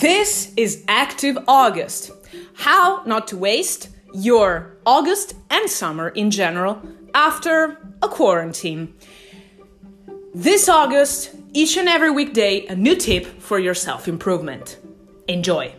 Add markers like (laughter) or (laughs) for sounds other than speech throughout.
This is Active August. How not to waste your August and summer in general after a quarantine. This August, each and every weekday, a new tip for your self improvement. Enjoy!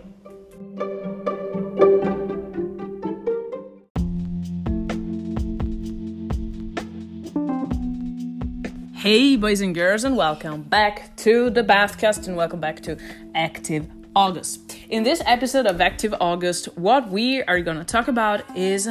Hey, boys and girls, and welcome back to the Bathcast and welcome back to Active August. In this episode of Active August, what we are going to talk about is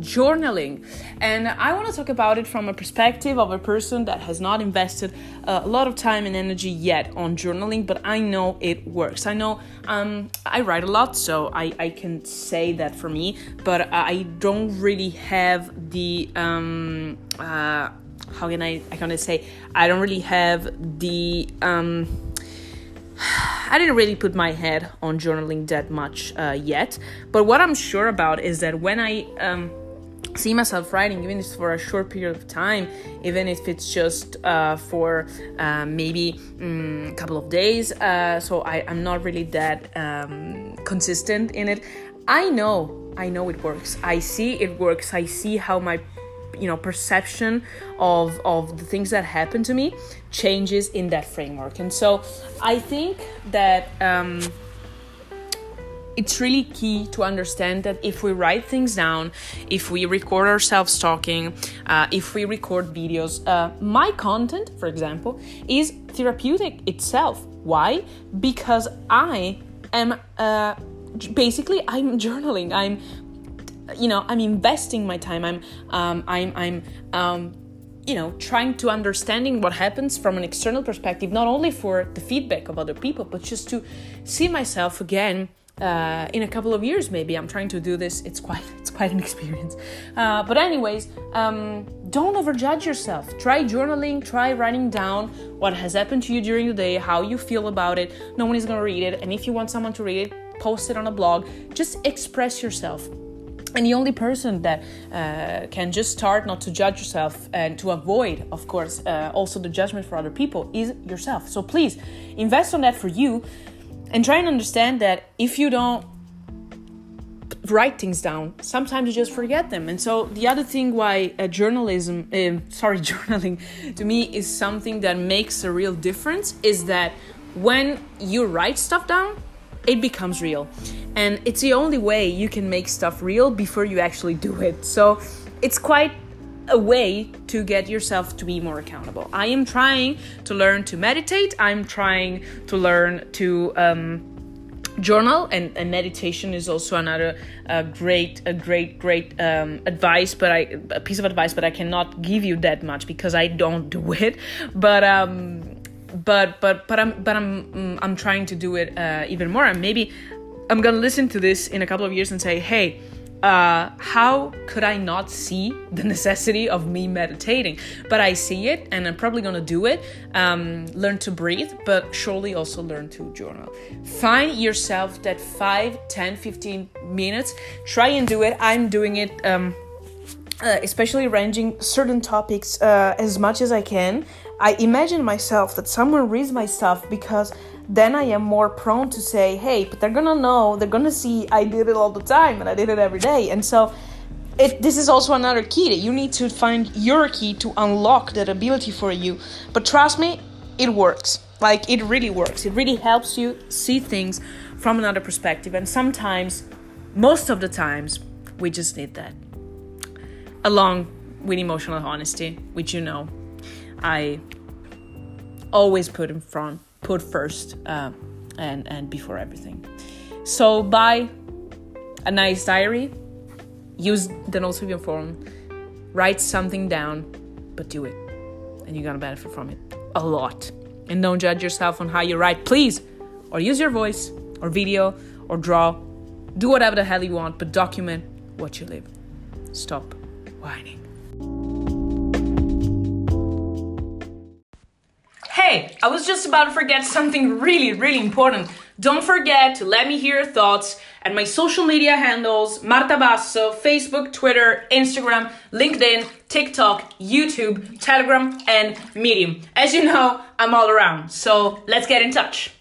journaling. And I want to talk about it from a perspective of a person that has not invested a lot of time and energy yet on journaling, but I know it works. I know um, I write a lot, so I, I can say that for me, but I don't really have the. Um, uh, how can I, I gonna say, I don't really have the. Um, I didn't really put my head on journaling that much uh, yet, but what I'm sure about is that when I um, see myself writing, even if for a short period of time, even if it's just uh, for uh, maybe mm, a couple of days, uh, so I, am not really that um, consistent in it. I know, I know it works. I see it works. I see how my you know perception of of the things that happen to me changes in that framework and so i think that um it's really key to understand that if we write things down, if we record ourselves talking, uh, if we record videos, uh, my content, for example, is therapeutic itself. Why? Because I am uh, basically I'm journaling. I'm you know i'm investing my time. I'm um, i'm i'm um, you know trying to understanding what happens from an external perspective not only for the feedback of other people but just to see myself again uh, in a couple of years maybe. I'm trying to do this. It's quite (laughs) it's quite an experience. Uh, but anyways um, don't overjudge yourself. Try journaling try writing down what has happened to you during the day how you feel about it. No one is going to read it. And if you want someone to read it post it on a blog. Just express yourself and the only person that uh, can just start not to judge yourself and to avoid of course uh, also the judgment for other people is yourself so please invest on that for you and try and understand that if you don't write things down sometimes you just forget them and so the other thing why uh, journalism uh, (laughs) sorry (laughs) journaling to me is something that makes a real difference is that when you write stuff down it becomes real. And it's the only way you can make stuff real before you actually do it. So it's quite a way to get yourself to be more accountable. I am trying to learn to meditate. I'm trying to learn to um, journal, and, and, meditation is also another uh, great, a great, great um, advice. But I a piece of advice, but I cannot give you that much because I don't do (laughs) it. But um, but but but I'm but I'm mm, I'm trying to do it uh, even more and maybe I'm gonna listen to this in a couple of years and say hey uh, how could I not see the (laughs) necessity of me meditating? But I see it and I'm probably gonna do it. Um, learn to breathe, but surely also learn to journal. Find yourself that 5, 10, 15 minutes. Try and do it. I'm doing it. Um, uh, especially arranging certain topics uh, as much as I can. I imagine myself that someone reads my stuff because then I am more prone to say, hey, but they're gonna know, they're gonna see I did it all the time and I did it every day. And so it, this is also another key that you need to find your key to unlock that ability for you. But trust me, it works. Like it really works. It really helps you see things from another perspective. And sometimes, most of the times, we just need that. Along with emotional honesty, which you know I always put in front, put first, uh, and and before everything. So buy a nice diary. Use the notes of your phone. Write something down, but do it, and you're gonna benefit from it a lot. And don't judge yourself on how you write, please. Or use your voice, or video, or draw. Do whatever the hell you want, but document what you live. Stop whining. Hey, I was just about to forget something really, really important. Don't forget to let me hear your thoughts at my social media handles Marta Basso, Facebook, Twitter, Instagram, LinkedIn, TikTok, YouTube, Telegram, and Medium. As you know, I'm all around, so let's get in touch.